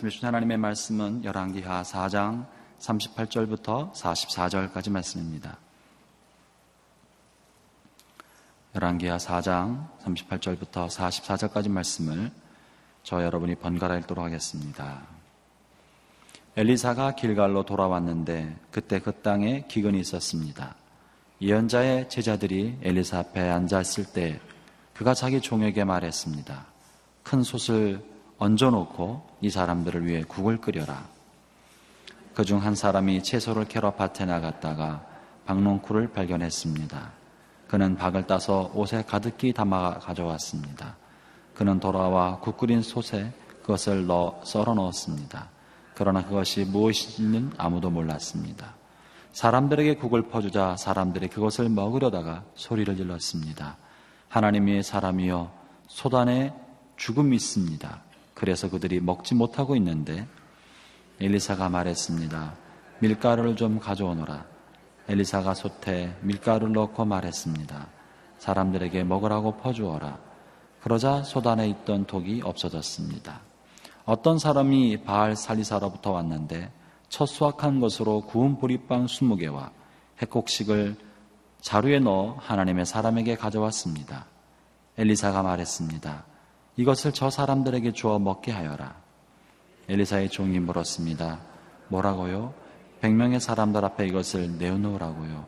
말씀해 주신 하나님의 말씀은 열왕기하 4장 38절부터 44절까지 말씀입니다. 열왕기하 4장 38절부터 44절까지 말씀을 저 여러분이 번갈아 읽도록 하겠습니다. 엘리사가 길갈로 돌아왔는데 그때 그 땅에 기근이 있었습니다. 예언자의 제자들이 엘리사 앞에 앉았을 때 그가 자기 종에게 말했습니다. 큰 솥을 얹어놓고 이 사람들을 위해 국을 끓여라. 그 중 한 사람이 채소를 캐러 밭에 나갔다가 박농쿨을 발견했습니다. 그는 박을 따서 옷에 가득히 담아 가져왔습니다. 그는 돌아와 국 끓인 솥에 그것을 넣어 썰어 넣었습니다. 그러나 그것이 무엇인지는 아무도 몰랐습니다. 사람들에게 국을 퍼주자 사람들이 그것을 먹으려다가 소리를 질렀습니다. 하나님의 사람이여 소단에 죽음이 있습니다. 그래서 그들이 먹지 못하고 있는데 엘리사가 말했습니다. 밀가루를 좀 가져오너라. 엘리사가 솥에 밀가루를 넣고 말했습니다. 사람들에게 먹으라고 퍼주어라. 그러자 소단에 있던 독이 없어졌습니다. 어떤 사람이 바알 살리사로부터 왔는데 첫 수확한 것으로 구운 보리빵 20개와 핵곡식을 자루에 넣어 하나님의 사람에게 가져왔습니다. 엘리사가 말했습니다. 이것을 저 사람들에게 주어 먹게 하여라. 엘리사의 종이 물었습니다. 뭐라고요? 백명의 사람들 앞에 이것을 내어놓으라고요.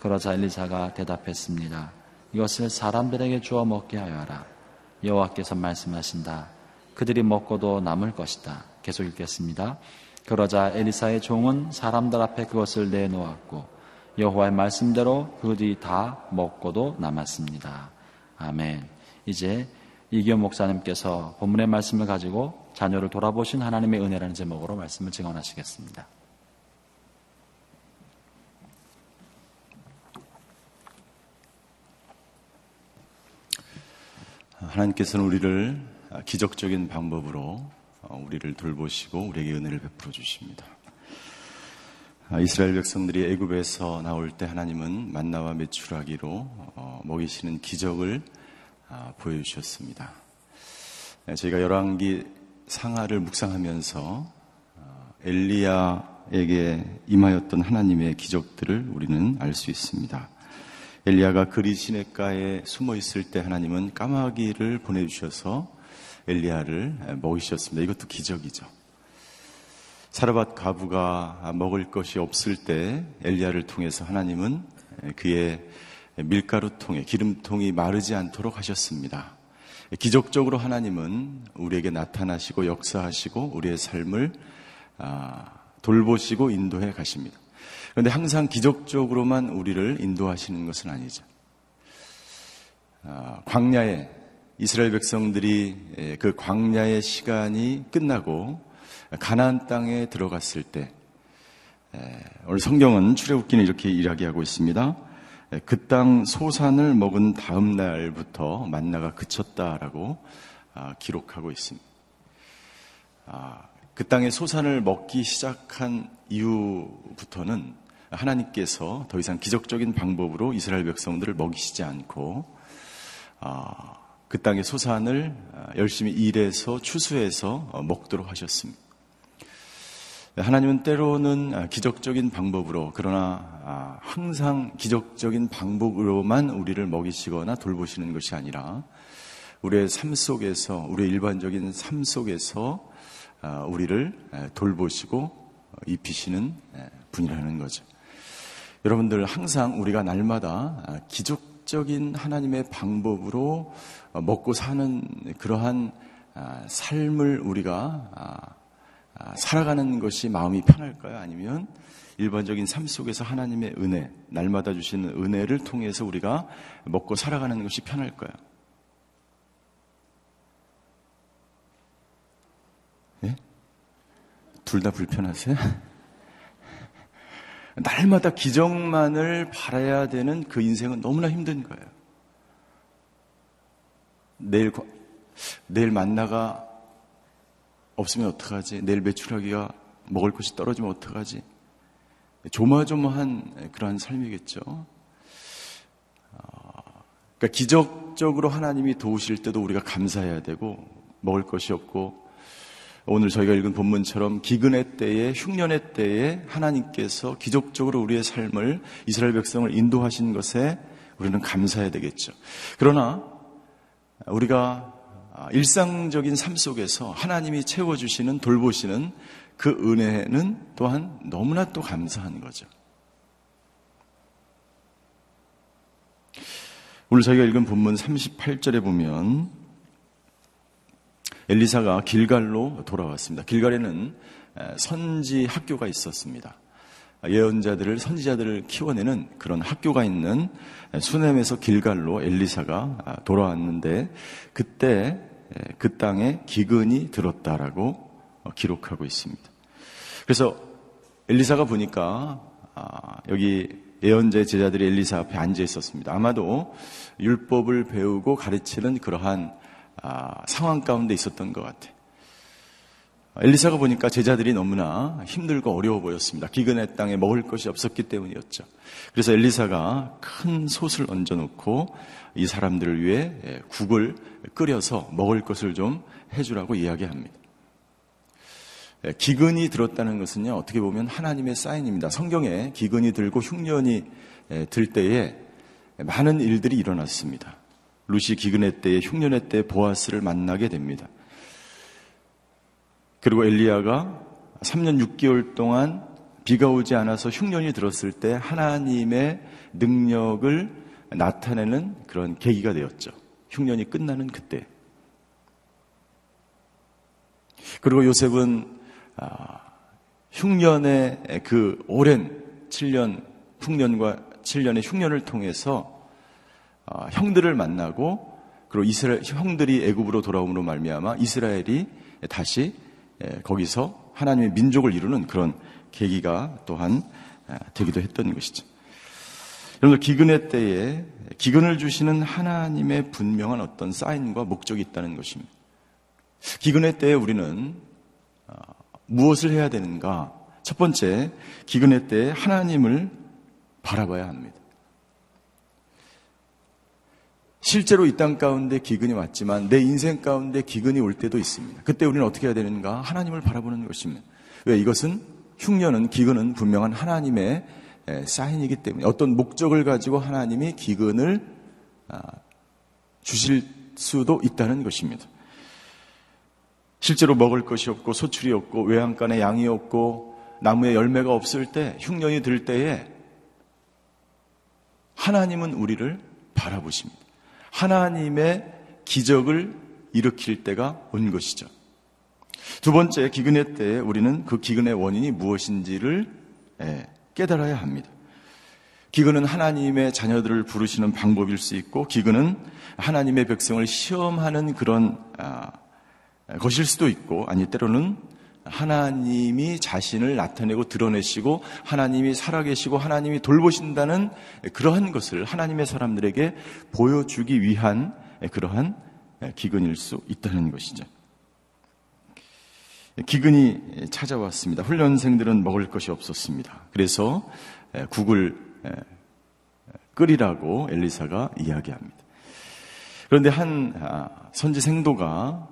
그러자 엘리사가 대답했습니다. 이것을 사람들에게 주어 먹게 하여라. 여호와께서 말씀하신다. 그들이 먹고도 남을 것이다. 계속 읽겠습니다. 그러자 엘리사의 종은 사람들 앞에 그것을 내놓았고 여호와의 말씀대로 그들이 다 먹고도 남았습니다. 아멘. 이제 이기현 목사님께서 본문의 말씀을 가지고 자녀를 돌아보신 하나님의 은혜라는 제목으로 말씀을 증언하시겠습니다. 하나님께서는 우리를 기적적인 방법으로 어, 우리를 돌보시고 우리에게 은혜를 베풀어 주십니다. 아, 이스라엘 백성들이 애굽에서 나올 때 하나님은 만나와 메추라기로 어, 먹이시는 기적을 아, 보여주셨습니다. 네, 저희가 열왕기 상하를 묵상하면서 어, 엘리야에게 임하였던 하나님의 기적들을 우리는 알 수 있습니다. 엘리야가 그리 시냇가에 숨어 있을 때 하나님은 까마귀를 보내주셔서 엘리야를 먹이셨습니다. 이것도 기적이죠. 사르밧 가부가 먹을 것이 없을 때 엘리야를 통해서 하나님은 그의 밀가루통에 기름통이 마르지 않도록 하셨습니다. 기적적으로 하나님은 우리에게 나타나시고 역사하시고 우리의 삶을 아, 돌보시고 인도해 가십니다. 그런데 항상 기적적으로만 우리를 인도하시는 것은 아니죠. 아, 광야에 이스라엘 백성들이 예, 그 광야의 시간이 끝나고 가나안 땅에 들어갔을 때 예, 오늘 성경은 출애굽기는 이렇게 이야기하고 있습니다. 예, 그땅 소산을 먹은 다음 날부터 만나가 그쳤다라고 아, 기록하고 있습니다. 아, 그 땅의 소산을 먹기 시작한 이후부터는 하나님께서 더 이상 기적적인 방법으로 이스라엘 백성들을 먹이시지 않고 아, 그 땅의 소산을 아, 열심히 일해서 추수해서 어, 먹도록 하셨습니다. 하나님은 때로는 아, 기적적인 방법으로 그러나 아, 항상 기적적인 방법으로만 우리를 먹이시거나 돌보시는 것이 아니라 우리의 삶 속에서 우리의 일반적인 삶 속에서 우리를 돌보시고 어, 입히시는 분이라는 거죠. 여러분들 항상 우리가 날마다 기적적인 하나님의 방법으로 어, 먹고 사는 그러한 아, 삶을 우리가 아, 아, 살아가는 것이 마음이 편할까요? 아니면 일반적인 삶 속에서 하나님의 은혜, 날마다 주시는 은혜를 통해서 우리가 먹고 살아가는 것이 편할까요? 예? 둘 다 불편하세요? 날마다 기적만을 바라야 되는 그 인생은 너무나 힘든 거예요. 내일, 내일 만나가 없으면 어떡하지? 내일 매출하기가 먹을 것이 떨어지면 어떡하지? 조마조마한 그러한 삶이겠죠. 어, 그러니까 기적적으로 하나님이 도우실 때도 우리가 감사해야 되고 먹을 것이 없고 오늘 저희가 읽은 본문처럼 기근의 때에 흉년의 때에 하나님께서 기적적으로 우리의 삶을 이스라엘 백성을 인도하신 것에 우리는 감사해야 되겠죠. 그러나 우리가 일상적인 삶 속에서 하나님이 채워주시는 돌보시는 그 은혜는 또한 너무나 또 감사한 거죠. 오늘 저희가 읽은 본문 38절에 보면 엘리사가 길갈로 돌아왔습니다. 길갈에는 선지 학교가 있었습니다. 예언자들을 선지자들을 키워내는 그런 학교가 있는 수넴에서 길갈로 엘리사가 아, 돌아왔는데 그때 그 땅에 기근이 들었다라고 어, 기록하고 있습니다. 그래서 엘리사가 보니까 아, 여기 예언자의 제자들이 엘리사 앞에 앉아 있었습니다. 아마도 율법을 배우고 가르치는 그러한 아, 상황 가운데 있었던 것 같아요. 엘리사가 보니까 제자들이 너무나 힘들고 어려워 보였습니다. 기근의 땅에 먹을 것이 없었기 때문이었죠. 그래서 엘리사가 큰 솥을 얹어놓고 이 사람들을 위해 예, 국을 끓여서 먹을 것을 좀 해주라고 이야기합니다. 예, 기근이 들었다는 것은요, 어떻게 보면 하나님의 사인입니다. 성경에 기근이 들고 흉년이 예, 들 때에 많은 일들이 일어났습니다. 루시 기근의 때에 흉년의 때에 보아스를 만나게 됩니다. 그리고 엘리야가 3년 6개월 동안 비가 오지 않아서 흉년이 들었을 때 하나님의 능력을 나타내는 그런 계기가 되었죠. 흉년이 끝나는 그때. 그리고 요셉은 아, 흉년의 그 오랜 7년 흉년과 7년의 흉년을 통해서 어, 형들을 만나고 그리고 이스라엘 형들이 애굽으로 돌아옴으로 말미암아 이스라엘이 다시 거기서 하나님의 민족을 이루는 그런 계기가 또한 되기도 했던 것이죠. 여러분들 기근의 때에 기근을 주시는 하나님의 분명한 어떤 사인과 목적이 있다는 것입니다. 기근의 때에 우리는 어, 무엇을 해야 되는가? 첫 번째, 기근의 때에 하나님을 바라봐야 합니다. 실제로 이 땅 가운데 기근이 왔지만 내 인생 가운데 기근이 올 때도 있습니다. 그때 우리는 어떻게 해야 되는가? 하나님을 바라보는 것입니다. 왜 이것은 흉년은 기근은 분명한 하나님의 사인이기 때문에 어떤 목적을 가지고 하나님이 기근을 아, 주실 수도 있다는 것입니다. 실제로 먹을 것이 없고 소출이 없고 외양간에 양이 없고 나무에 열매가 없을 때 흉년이 들 때에 하나님은 우리를 바라보십니다. 하나님의 기적을 일으킬 때가 온 것이죠. 두 번째, 기근의 때에 우리는 그 기근의 원인이 무엇인지를 예, 깨달아야 합니다. 기근은 하나님의 자녀들을 부르시는 방법일 수 있고, 기근은 하나님의 백성을 시험하는 그런 아, 것일 수도 있고, 아니 때로는 하나님이 자신을 나타내고 드러내시고 하나님이 살아계시고 하나님이 돌보신다는 그러한 것을 하나님의 사람들에게 보여주기 위한 그러한 기근일 수 있다는 것이죠. 기근이 찾아왔습니다. 훈련생들은 먹을 것이 없었습니다. 그래서 국을 끓이라고 엘리사가 이야기합니다. 그런데 한 아, 선지 생도가 아,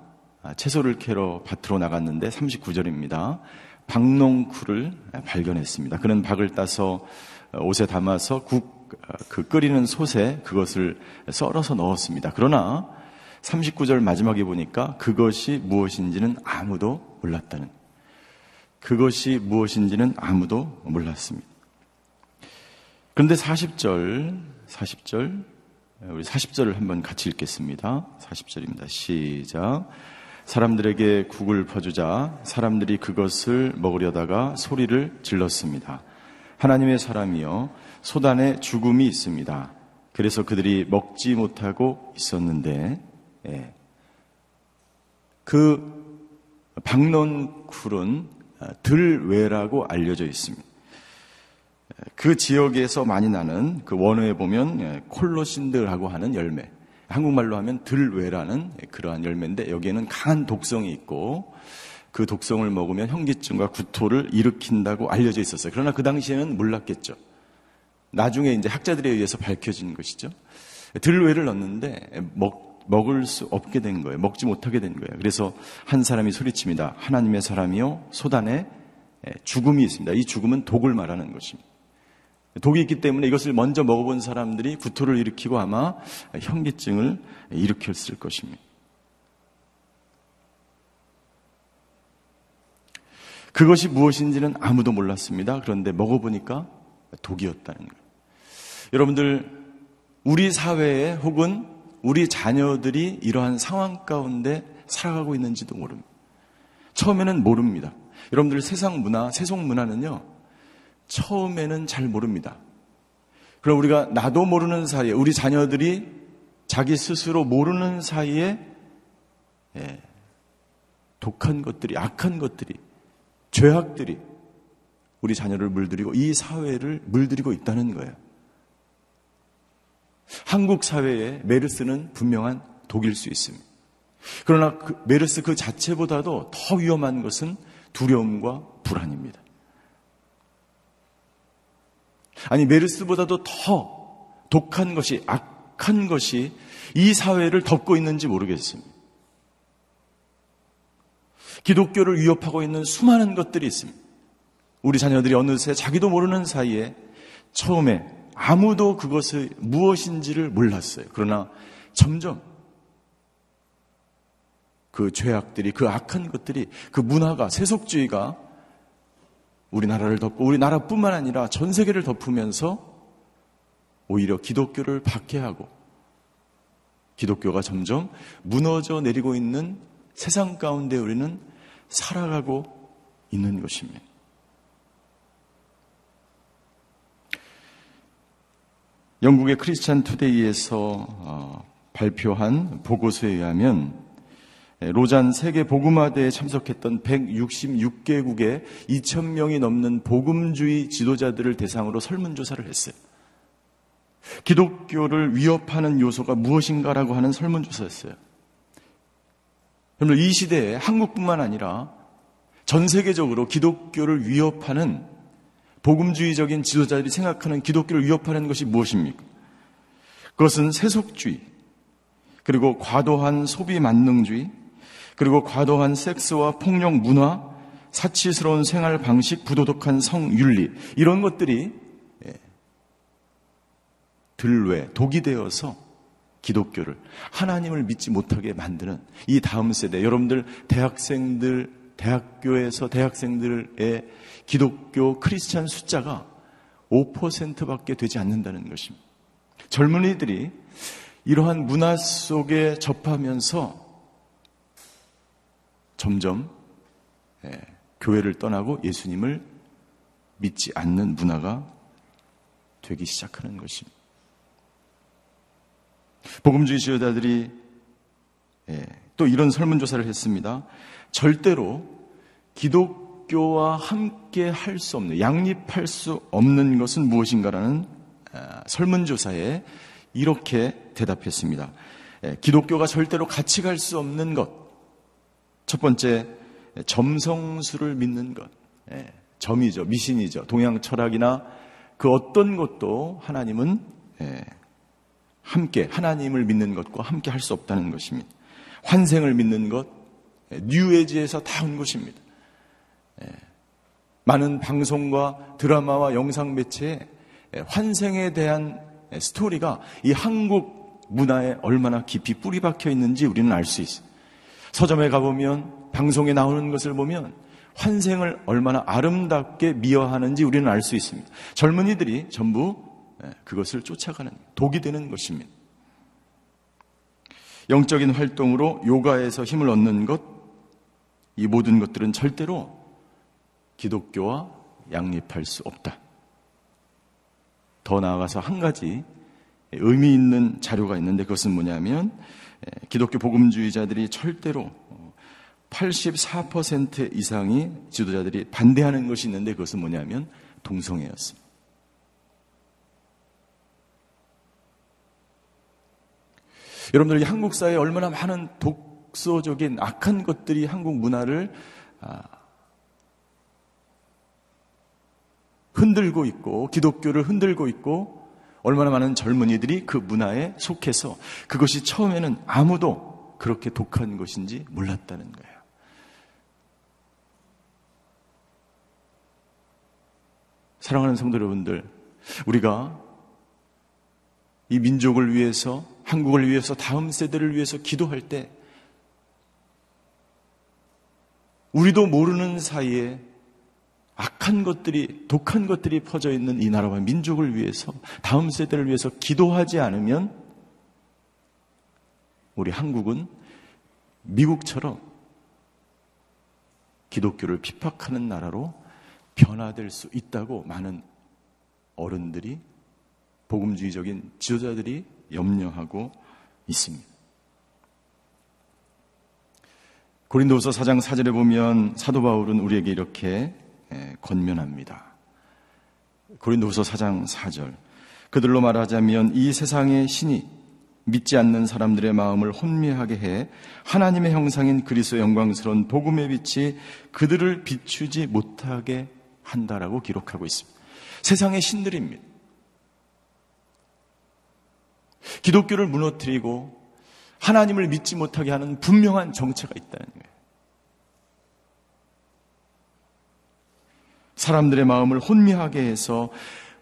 채소를 캐러 밭으로 나갔는데 39절입니다. 박농쿨을 발견했습니다. 그는 박을 따서 옷에 담아서 국, 그 끓이는 솥에 그것을 썰어서 넣었습니다. 그러나 39절 마지막에 보니까 그것이 무엇인지는 아무도 몰랐다는. 그것이 무엇인지는 아무도 몰랐습니다. 그런데 40절, 40절, 우리 40절을 한번 같이 읽겠습니다. 40절입니다. 시작. 사람들에게 국을 퍼주자 사람들이 그것을 먹으려다가 소리를 질렀습니다. 하나님의 사람이여 소단에 죽음이 있습니다. 그래서 그들이 먹지 못하고 있었는데 예. 그 박론쿨은 들외라고 알려져 있습니다. 그 지역에서 많이 나는 그 원어에 보면 예, 콜로신드라고 하는 열매 한국말로 하면 들외라는 그러한 열매인데 여기에는 강한 독성이 있고 그 독성을 먹으면 현기증과 구토를 일으킨다고 알려져 있었어요. 그러나 그 당시에는 몰랐겠죠. 나중에 이제 학자들에 의해서 밝혀진 것이죠. 들외를 넣는데 먹, 먹을 수 없게 된 거예요. 먹지 못하게 된 거예요. 그래서 한 사람이 소리칩니다. 하나님의 사람이요 소단에 죽음이 있습니다. 이 죽음은 독을 말하는 것입니다. 독이 있기 때문에 이것을 먼저 먹어본 사람들이 구토를 일으키고 아마 현기증을 일으켰을 것입니다. 그것이 무엇인지는 아무도 몰랐습니다. 그런데 먹어보니까 독이었다는 거예요. 여러분들, 우리 사회에 혹은 우리 자녀들이 이러한 상황 가운데 살아가고 있는지도 모릅니다. 처음에는 모릅니다. 여러분들 세상 문화, 세속 문화는요, 처음에는 잘 모릅니다. 그럼 우리가 나도 모르는 사이에, 우리 자녀들이 자기 스스로 모르는 사이에, 예, 독한 것들이, 악한 것들이, 죄악들이 우리 자녀를 물들이고 이 사회를 물들이고 있다는 거예요. 한국 사회에 메르스는 분명한 독일 수 있습니다. 그러나 그 메르스 그 자체보다도 더 위험한 것은 두려움과 불안입니다. 아니, 메르스보다도 더 독한 것이, 악한 것이 이 사회를 덮고 있는지 모르겠습니다. 기독교를 위협하고 있는 수많은 것들이 있습니다. 우리 자녀들이 어느새 자기도 모르는 사이에 처음에 아무도 그것을 무엇인지를 몰랐어요. 그러나 점점 그 죄악들이, 그 악한 것들이, 그 문화가, 세속주의가 우리나라를 덮고 우리나라뿐만 아니라 전 세계를 덮으면서 오히려 기독교를 박해하고 기독교가 점점 무너져 내리고 있는 세상 가운데 우리는 살아가고 있는 것입니다. 영국의 크리스찬 투데이에서 어, 발표한 보고서에 의하면 로잔 세계 복음화대에 참석했던 166개국의 2,000명이 넘는 복음주의 지도자들을 대상으로 설문조사를 했어요. 기독교를 위협하는 요소가 무엇인가라고 하는 설문조사였어요. 여러분, 이 시대에 한국뿐만 아니라 전 세계적으로 기독교를 위협하는 복음주의적인 지도자들이 생각하는 기독교를 위협하는 것이 무엇입니까? 그것은 세속주의, 그리고 과도한 소비 만능주의, 그리고 과도한 섹스와 폭력 문화, 사치스러운 생활 방식, 부도덕한 성윤리, 이런 것들이 예, 들외, 독이 되어서 기독교를 하나님을 믿지 못하게 만드는 이 다음 세대 여러분들 대학생들 대학교에서 대학생들의 기독교 크리스찬 숫자가 5%밖에 되지 않는다는 것입니다. 젊은이들이 이러한 문화 속에 접하면서 점점 예, 교회를 떠나고 예수님을 믿지 않는 문화가 되기 시작하는 것입니다. 복음주의 지도자들이 예, 또 이런 설문조사를 했습니다. 절대로 기독교와 함께 할 수 없는, 양립할 수 없는 것은 무엇인가라는 아, 설문조사에 이렇게 대답했습니다. 예, 기독교가 절대로 같이 갈 수 없는 것. 첫 번째, 점성술을 믿는 것. 예, 점이죠. 미신이죠. 동양 철학이나 그 어떤 것도 하나님은 함께 하나님을 믿는 것과 함께 할 수 없다는 것입니다. 환생을 믿는 것, 뉴에지에서 다 온 것입니다. 예. 많은 방송과 드라마와 영상 매체에 환생에 대한 스토리가 이 한국 문화에 얼마나 깊이 뿌리 박혀 있는지 우리는 알 수 있어요. 서점에 가보면 방송에 나오는 것을 보면 환생을 얼마나 아름답게 미화하는지 우리는 알 수 있습니다. 젊은이들이 전부 예, 그것을 쫓아가는 독이 되는 것입니다. 영적인 활동으로 요가에서 힘을 얻는 것, 이 모든 것들은 절대로 기독교와 양립할 수 없다. 더 나아가서 한 가지 의미 있는 자료가 있는데 그것은 뭐냐면 예, 기독교 복음주의자들이 절대로 84% 이상이 지도자들이 반대하는 것이 있는데 그것은 뭐냐면 동성애였습니다. 여러분들 이 한국 사회에 얼마나 많은 독소적인 악한 것들이 한국 문화를 아, 흔들고 있고 기독교를 흔들고 있고 얼마나 많은 젊은이들이 그 문화에 속해서 그것이 처음에는 아무도 그렇게 독한 것인지 몰랐다는 거예요. 사랑하는 성도 여러분들, 우리가 이 민족을 위해서, 한국을 위해서, 다음 세대를 위해서 기도할 때, 우리도 모르는 사이에 악한 것들이, 독한 것들이 퍼져 있는 이 나라와 민족을 위해서, 다음 세대를 위해서 기도하지 않으면, 우리 한국은 미국처럼 기독교를 핍박하는 나라로 변화될 수 있다고 많은 어른들이 복음주의적인 지도자들이 염려하고 있습니다. 고린도후서 4장 4절에 보면 사도 바울은 우리에게 이렇게 권면합니다. 고린도후서 4장 4절. 그들로 말하자면 이 세상의 신이 믿지 않는 사람들의 마음을 혼미하게 해 하나님의 형상인 그리스도 영광스러운 복음의 빛이 그들을 비추지 못하게 한다라고 기록하고 있습니다. 세상의 신들입니다. 기독교를 무너뜨리고 하나님을 믿지 못하게 하는 분명한 정체가 있다는 거예요. 사람들의 마음을 혼미하게 해서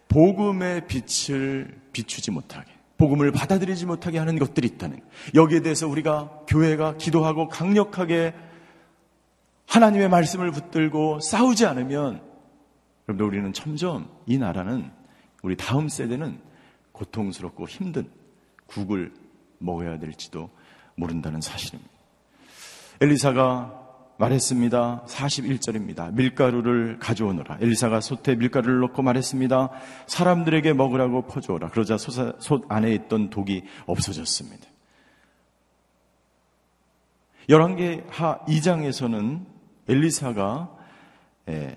복음의 빛을 비추지 못하게, 복음을 받아들이지 못하게 하는 것들이 있다는 거예요. 여기에 대해서 우리가 교회가 기도하고 강력하게 하나님의 말씀을 붙들고 싸우지 않으면 여러분들 우리는 점점 이 나라는 우리 다음 세대는 고통스럽고 힘든 국을 먹어야 될지도 모른다는 사실입니다. 엘리사가 말했습니다. 41절입니다. 밀가루를 가져오너라. 엘리사가 솥에 밀가루를 넣고 말했습니다. 사람들에게 먹으라고 퍼주어라. 그러자 솥, 솥 안에 있던 독이 없어졌습니다. 11개 하 2장에서는 엘리사가 예,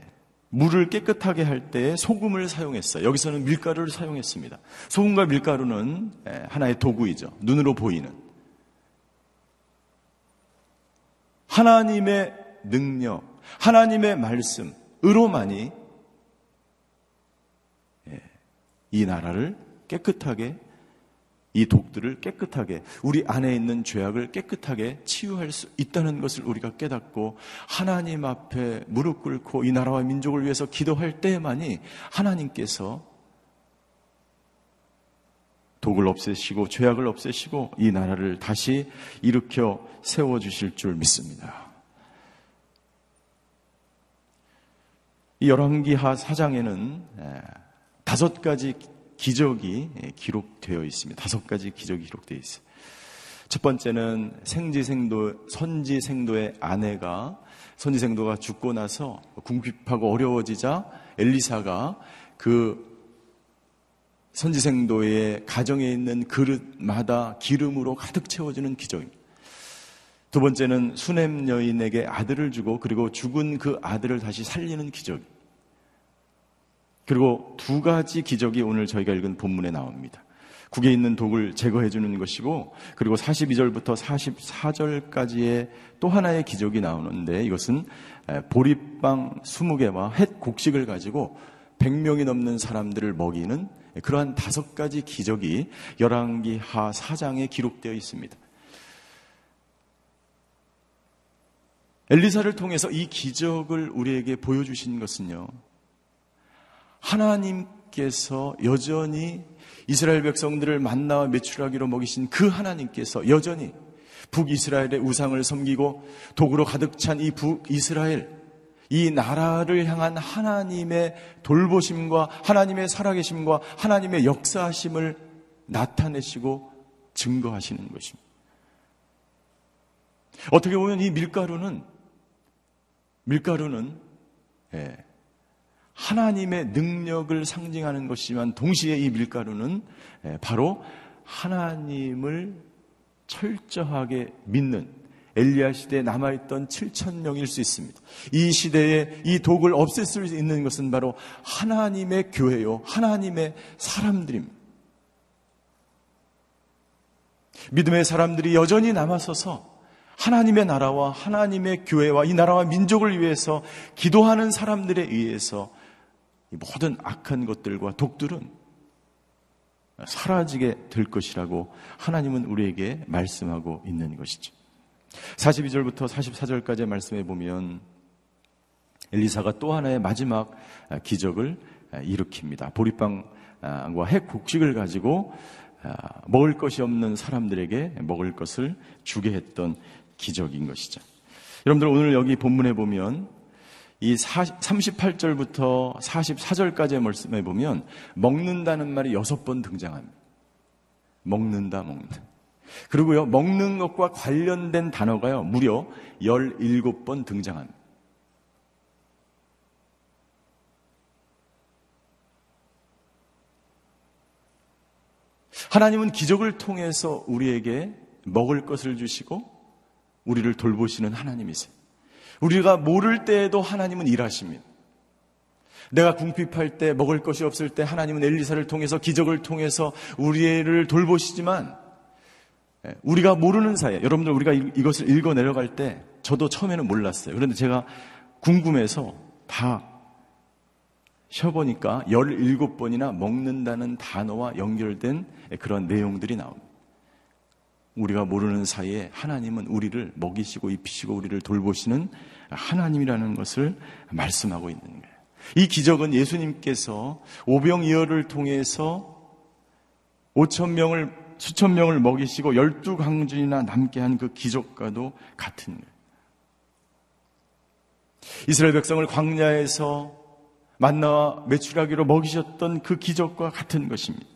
물을 깨끗하게 할 때 소금을 사용했어요. 여기서는 밀가루를 사용했습니다. 소금과 밀가루는 하나의 도구이죠. 눈으로 보이는. 하나님의 능력, 하나님의 말씀으로만이 이 나라를 깨끗하게 이 독들을 깨끗하게 우리 안에 있는 죄악을 깨끗하게 치유할 수 있다는 것을 우리가 깨닫고 하나님 앞에 무릎 꿇고 이 나라와 민족을 위해서 기도할 때만이 하나님께서 독을 없애시고 죄악을 없애시고 이 나라를 다시 일으켜 세워 주실 줄 믿습니다. 이 열왕기하 사장에는 다섯 가지 기적이 기록되어 있습니다. 다섯 가지 기적이 기록되어 있어요. 첫 번째는 생지생도, 선지생도의 아내가, 선지생도가 죽고 나서 궁핍하고 어려워지자 엘리사가 그 선지생도의 가정에 있는 그릇마다 기름으로 가득 채워주는 기적입니다. 두 번째는 수냄 여인에게 아들을 주고 그리고 죽은 그 아들을 다시 살리는 기적입니다. 그리고 두 가지 기적이 오늘 저희가 읽은 본문에 나옵니다. 국에 있는 독을 제거해 주는 것이고 그리고 42절부터 44절까지의 또 하나의 기적이 나오는데 이것은 보리빵 20개와 햇 곡식을 가지고 100명이 넘는 사람들을 먹이는 그러한 다섯 가지 기적이 열왕기 하 4장에 기록되어 있습니다. 엘리사를 통해서 이 기적을 우리에게 보여주신 것은요. 하나님께서 여전히 이스라엘 백성들을 만나와 매출하기로 먹이신 그 하나님께서 여전히 북이스라엘의 우상을 섬기고 독으로 가득 찬 이 북이스라엘 이 나라를 향한 하나님의 돌보심과 하나님의 살아계심과 하나님의 역사하심을 나타내시고 증거하시는 것입니다. 어떻게 보면 이 밀가루는 밀가루는 예, 하나님의 능력을 상징하는 것이지만 동시에 이 밀가루는 예, 바로 하나님을 철저하게 믿는 엘리야 시대에 남아있던 7천 명일 수 있습니다. 이 시대에 이 독을 없앨 수 있는 것은 바로 하나님의 교회요, 하나님의 사람들입니다. 믿음의 사람들이 여전히 남아서서 하나님의 나라와 하나님의 교회와 이 나라와 민족을 위해서 기도하는 사람들에 의해서 모든 악한 것들과 독들은 사라지게 될 것이라고 하나님은 우리에게 말씀하고 있는 것이죠. 42절부터 44절까지 말씀해 보면 엘리사가 또 하나의 마지막 기적을 일으킵니다. 보리빵과 핵 곡식을 가지고 먹을 것이 없는 사람들에게 먹을 것을 주게 했던 기적인 것이죠. 여러분들 오늘 여기 본문에 보면 이 38절부터 44절까지의 말씀에 보면 먹는다는 말이 여섯 번 등장합니다. 먹는다, 먹는다. 그리고요, 먹는 것과 관련된 단어가요, 무려 17번 등장합니다. 하나님은 기적을 통해서 우리에게 먹을 것을 주시고 우리를 돌보시는 하나님이세요. 우리가 모를 때에도 하나님은 일하십니다. 내가 궁핍할 때 먹을 것이 없을 때 하나님은 엘리사를 통해서 기적을 통해서 우리를 돌보시지만 예, 우리가 모르는 사이에 여러분들 우리가 이것을 읽어 내려갈 때 저도 처음에는 몰랐어요. 그런데 제가 궁금해서 다 쉬어보니까 17번이나 먹는다는 단어와 연결된 그런 내용들이 나옵니다. 우리가 모르는 사이에 하나님은 우리를 먹이시고 입히시고 우리를 돌보시는 하나님이라는 것을 말씀하고 있는 거예요. 이 기적은 예수님께서 오병이어를 통해서 5천 명을 수천 명을 먹이시고 열두 강준이나 남게 한 그 기적과도 같은. 이스라엘 백성을 광야에서 만나와 매출하기로 먹이셨던 그 기적과 같은 것입니다.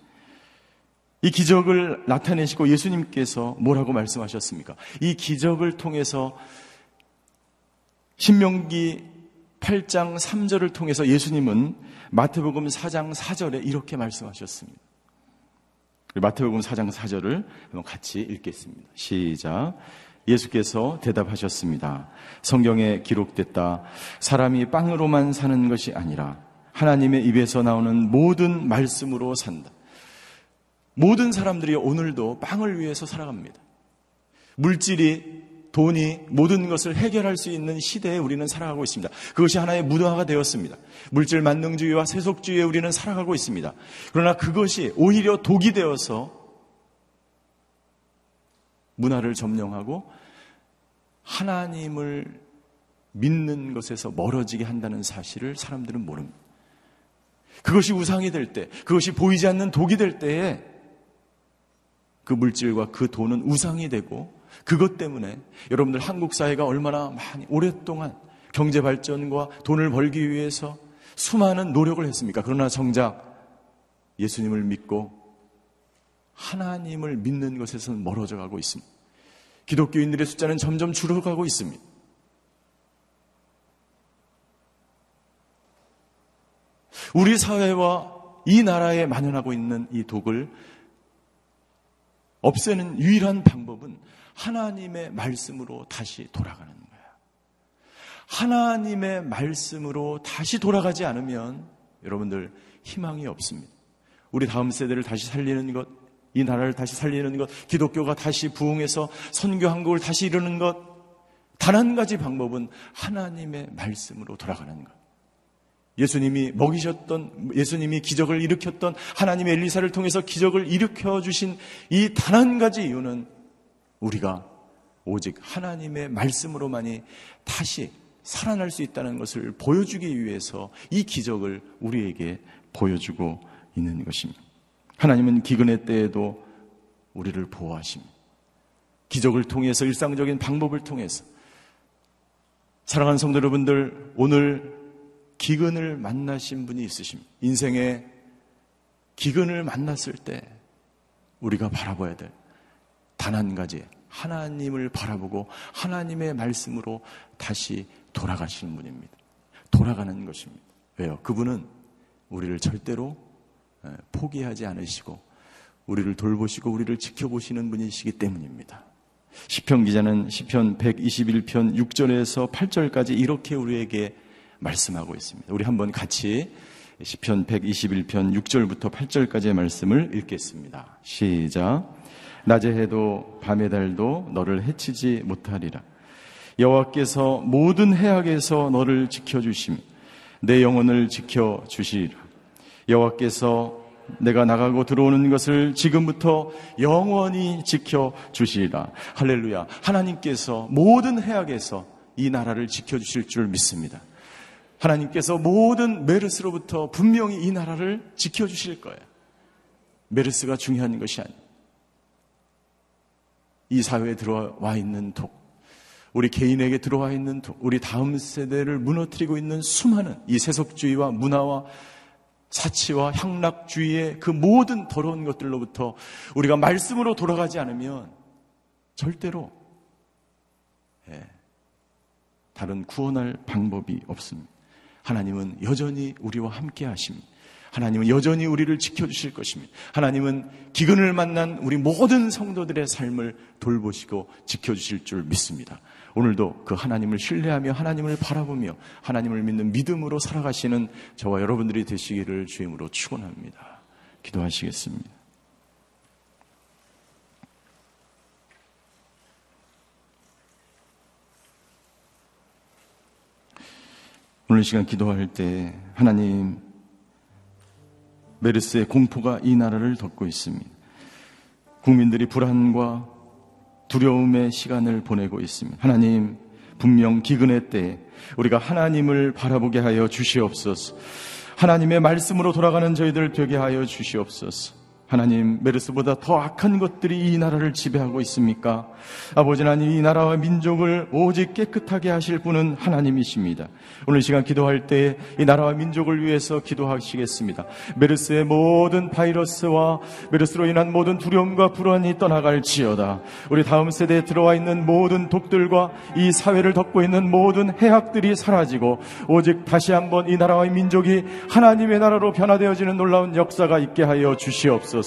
이 기적을 나타내시고 예수님께서 뭐라고 말씀하셨습니까? 이 기적을 통해서 신명기 8장 3절을 통해서 예수님은 마태복음 4장 4절에 이렇게 말씀하셨습니다. 마태복음 4장 4절을 한번 같이 읽겠습니다. 시작. 예수께서 대답하셨습니다. 성경에 기록됐다. 사람이 빵으로만 사는 것이 아니라 하나님의 입에서 나오는 모든 말씀으로 산다. 모든 사람들이 오늘도 빵을 위해서 살아갑니다. 물질이 돈이 모든 것을 해결할 수 있는 시대에 우리는 살아가고 있습니다. 그것이 하나의 무화가 되었습니다. 물질 만능주의와 세속주의에 우리는 살아가고 있습니다. 그러나 그것이 오히려 독이 되어서 문화를 점령하고 하나님을 믿는 것에서 멀어지게 한다는 사실을 사람들은 모릅니다. 그것이 우상이 될 때, 그것이 보이지 않는 독이 될 때에 그 물질과 그 돈은 우상이 되고 그것 때문에 여러분들 한국 사회가 얼마나 많이 오랫동안 경제 발전과 돈을 벌기 위해서 수많은 노력을 했습니까? 그러나 정작 예수님을 믿고 하나님을 믿는 것에서는 멀어져 가고 있습니다. 기독교인들의 숫자는 점점 줄어가고 있습니다. 우리 사회와 이 나라에 만연하고 있는 이 독을 없애는 유일한 방법은 하나님의 말씀으로 다시 돌아가는 거야. 하나님의 말씀으로 다시 돌아가지 않으면 여러분들 희망이 없습니다. 우리 다음 세대를 다시 살리는 것, 이 나라를 다시 살리는 것, 기독교가 다시 부흥해서 선교 한국을 다시 이루는 것, 단 한 가지 방법은 하나님의 말씀으로 돌아가는 것. 예수님이 먹이셨던, 예수님이 기적을 일으켰던 하나님의 엘리사를 통해서 기적을 일으켜 주신 이 단 한 가지 이유는 우리가 오직 하나님의 말씀으로만이 다시 살아날 수 있다는 것을 보여주기 위해서 이 기적을 우리에게 보여주고 있는 것입니다. 하나님은 기근의 때에도 우리를 보호하십니다. 기적을 통해서 일상적인 방법을 통해서 사랑하는 성도 여러분들 오늘 기근을 만나신 분이 있으십니다. 인생에 기근을 만났을 때 우리가 바라봐야 될 단 한 가지 하나님을 바라보고 하나님의 말씀으로 다시 돌아가시는 분입니다. 돌아가는 것입니다. 왜요? 그분은 우리를 절대로 포기하지 않으시고 우리를 돌보시고 우리를 지켜보시는 분이시기 때문입니다. 시편 기자는 시편 121편 6절에서 8절까지 이렇게 우리에게 말씀하고 있습니다. 우리 한번 같이 시편 121편 6절부터 8절까지의 말씀을 읽겠습니다. 시작. 낮에 해도 밤의 달도 너를 해치지 못하리라. 여호와께서 모든 해악에서 너를 지켜 주심 내 영혼을 지켜 주시리라. 여호와께서 내가 나가고 들어오는 것을 지금부터 영원히 지켜 주시리라. 할렐루야. 하나님께서 모든 해악에서 이 나라를 지켜 주실 줄 믿습니다. 하나님께서 모든 메르스로부터 분명히 이 나라를 지켜 주실 거예요. 메르스가 중요한 것이 아니에요. 이 사회에 들어와 있는 독, 우리 개인에게 들어와 있는 독, 우리 다음 세대를 무너뜨리고 있는 수많은 이 세속주의와 문화와 사치와 향락주의의 그 모든 더러운 것들로부터 우리가 말씀으로 돌아가지 않으면 절대로 예, 다른 구원할 방법이 없습니다. 하나님은 여전히 우리와 함께 하십니다. 하나님은 여전히 우리를 지켜주실 것입니다. 하나님은 기근을 만난 우리 모든 성도들의 삶을 돌보시고 지켜주실 줄 믿습니다. 오늘도 그 하나님을 신뢰하며 하나님을 바라보며 하나님을 믿는 믿음으로 살아가시는 저와 여러분들이 되시기를 주임으로 축원합니다. 기도하시겠습니다. 오늘 시간 기도할 때 하나님 메르스의 공포가 이 나라를 덮고 있습니다. 국민들이 불안과 두려움의 시간을 보내고 있습니다. 하나님, 분명 기근의 때 우리가 하나님을 바라보게 하여 주시옵소서. 하나님의 말씀으로 돌아가는 저희들 되게 하여 주시옵소서. 하나님, 메르스보다 더 악한 것들이 이 나라를 지배하고 있습니까? 아버지 하나님, 이 나라와 민족을 오직 깨끗하게 하실 분은 하나님이십니다. 오늘 시간 기도할 때 이 나라와 민족을 위해서 기도하시겠습니다. 메르스의 모든 바이러스와 메르스로 인한 모든 두려움과 불안이 떠나갈 지어다. 우리 다음 세대에 들어와 있는 모든 독들과 이 사회를 덮고 있는 모든 해악들이 사라지고 오직 다시 한번 이 나라와 민족이 하나님의 나라로 변화되어지는 놀라운 역사가 있게 하여 주시옵소서.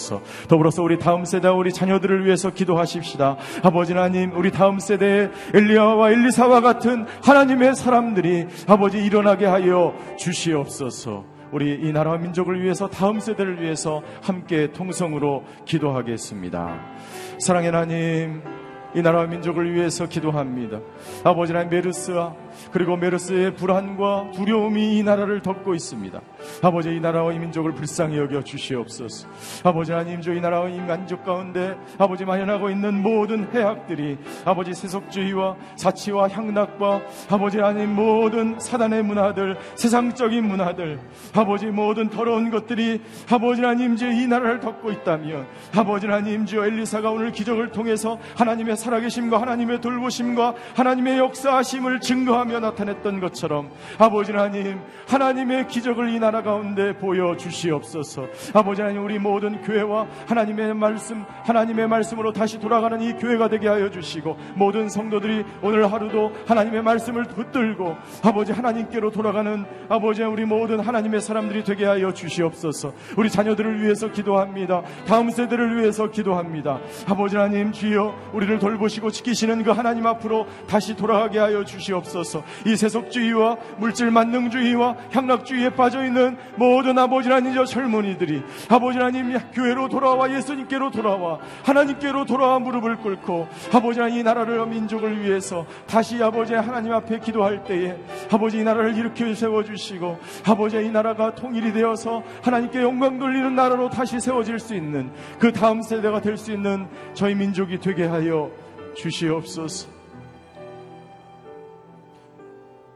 더불어서 우리 다음 세대와 우리 자녀들을 위해서 기도하십시다. 아버지 하나님, 우리 다음 세대의 엘리야와 엘리사와 같은 하나님의 사람들이 아버지 일어나게 하여 주시옵소서. 우리 이 나라와 민족을 위해서 다음 세대를 위해서 함께 통성으로 기도하겠습니다. 사랑의 하나님, 이 나라와 민족을 위해서 기도합니다. 아버지 하나님 메르스와 그리고 메르스의 불안과 두려움이 이 나라를 덮고 있습니다. 아버지 이 나라와 이 민족을 불쌍히 여겨 주시옵소서. 아버지 하나님 저이 나라와 이 만족 가운데 아버지 마련하고 있는 모든 해악들이 아버지 세속주의와 사치와 향락과 아버지 하나님 모든 사단의 문화들 세상적인 문화들 아버지 모든 더러운 것들이 아버지 하나님 저이 나라를 덮고 있다면 아버지 하나님 저 엘리사가 오늘 기적을 통해서 하나님의 살아계심과 하나님의 돌보심과 하나님의 역사하심을 증거하며 나타냈던 것처럼 아버지 하나님 하나님의 기적을 이 나라 가운데 보여 주시옵소서. 아버지 하나님 우리 모든 교회와 하나님의 말씀 하나님의 말씀으로 다시 돌아가는 이 교회가 되게 하여 주시고 모든 성도들이 오늘 하루도 하나님의 말씀을 붙들고 아버지 하나님께로 돌아가는 아버지 우리 모든 하나님의 사람들이 되게 하여 주시옵소서. 우리 자녀들을 위해서 기도합니다. 다음 세대를 위해서 기도합니다. 아버지 하나님 주여 우리를 돌보시고 지키시는 그 하나님 앞으로 다시 돌아가게 하여 주시옵소서. 이 세속주의와 물질 만능주의와 향락주의에 빠져 있는 모든 아버지 하나님 저 젊은이들이 아버지 하나님 교회로 돌아와 예수님께로 돌아와 하나님께로 돌아와 무릎을 꿇고 아버지 하나님 이 나라를 민족을 위해서 다시 아버지 하나님 앞에 기도할 때에 아버지 이 나라를 일으켜 세워 주시고 아버지 이 나라가 통일이 되어서 하나님께 영광 돌리는 나라로 다시 세워질 수 있는 그 다음 세대가 될 수 있는 저희 민족이 되게 하여 주시옵소서.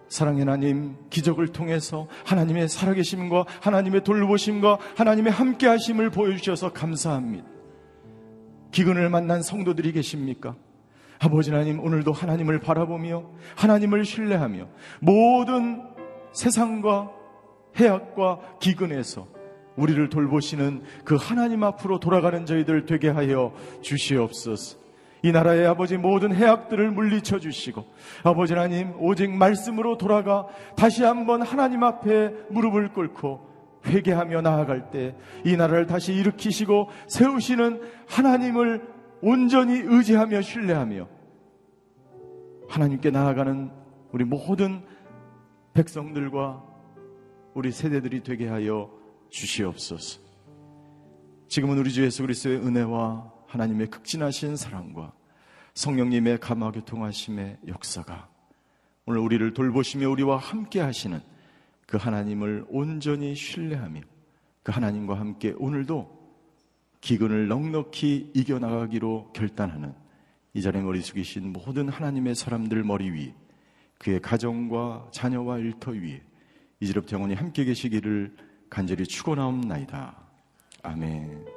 사랑의 하나님, 기적을 통해서 하나님의 살아계심과 하나님의 돌보심과 하나님의 함께하심을 보여주셔서 감사합니다. 기근을 만난 성도들이 계십니까? 아버지 하나님, 오늘도 하나님을 바라보며 하나님을 신뢰하며 모든 세상과 해악과 기근에서 우리를 돌보시는 그 하나님 앞으로 돌아가는 저희들 되게 하여 주시옵소서. 이 나라의 아버지 모든 해악들을 물리쳐 주시고 아버지 하나님 오직 말씀으로 돌아가 다시 한번 하나님 앞에 무릎을 꿇고 회개하며 나아갈 때 이 나라를 다시 일으키시고 세우시는 하나님을 온전히 의지하며 신뢰하며 하나님께 나아가는 우리 모든 백성들과 우리 세대들이 되게 하여 주시옵소서. 지금은 우리 주 예수 그리스도의 은혜와 하나님의 극진하신 사랑과 성령님의 감화교 통하심의 역사가 오늘 우리를 돌보시며 우리와 함께 하시는 그 하나님을 온전히 신뢰하며 그 하나님과 함께 오늘도 기근을 넉넉히 이겨나가기로 결단하는 이 자리에 머리 숙이신 모든 하나님의 사람들 머리 위 그의 가정과 자녀와 일터 위에 이제부터 영원히 함께 계시기를 간절히 축원하옵나이다. 아멘.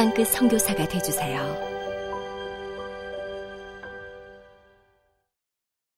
땅끝 성교사가 되주세요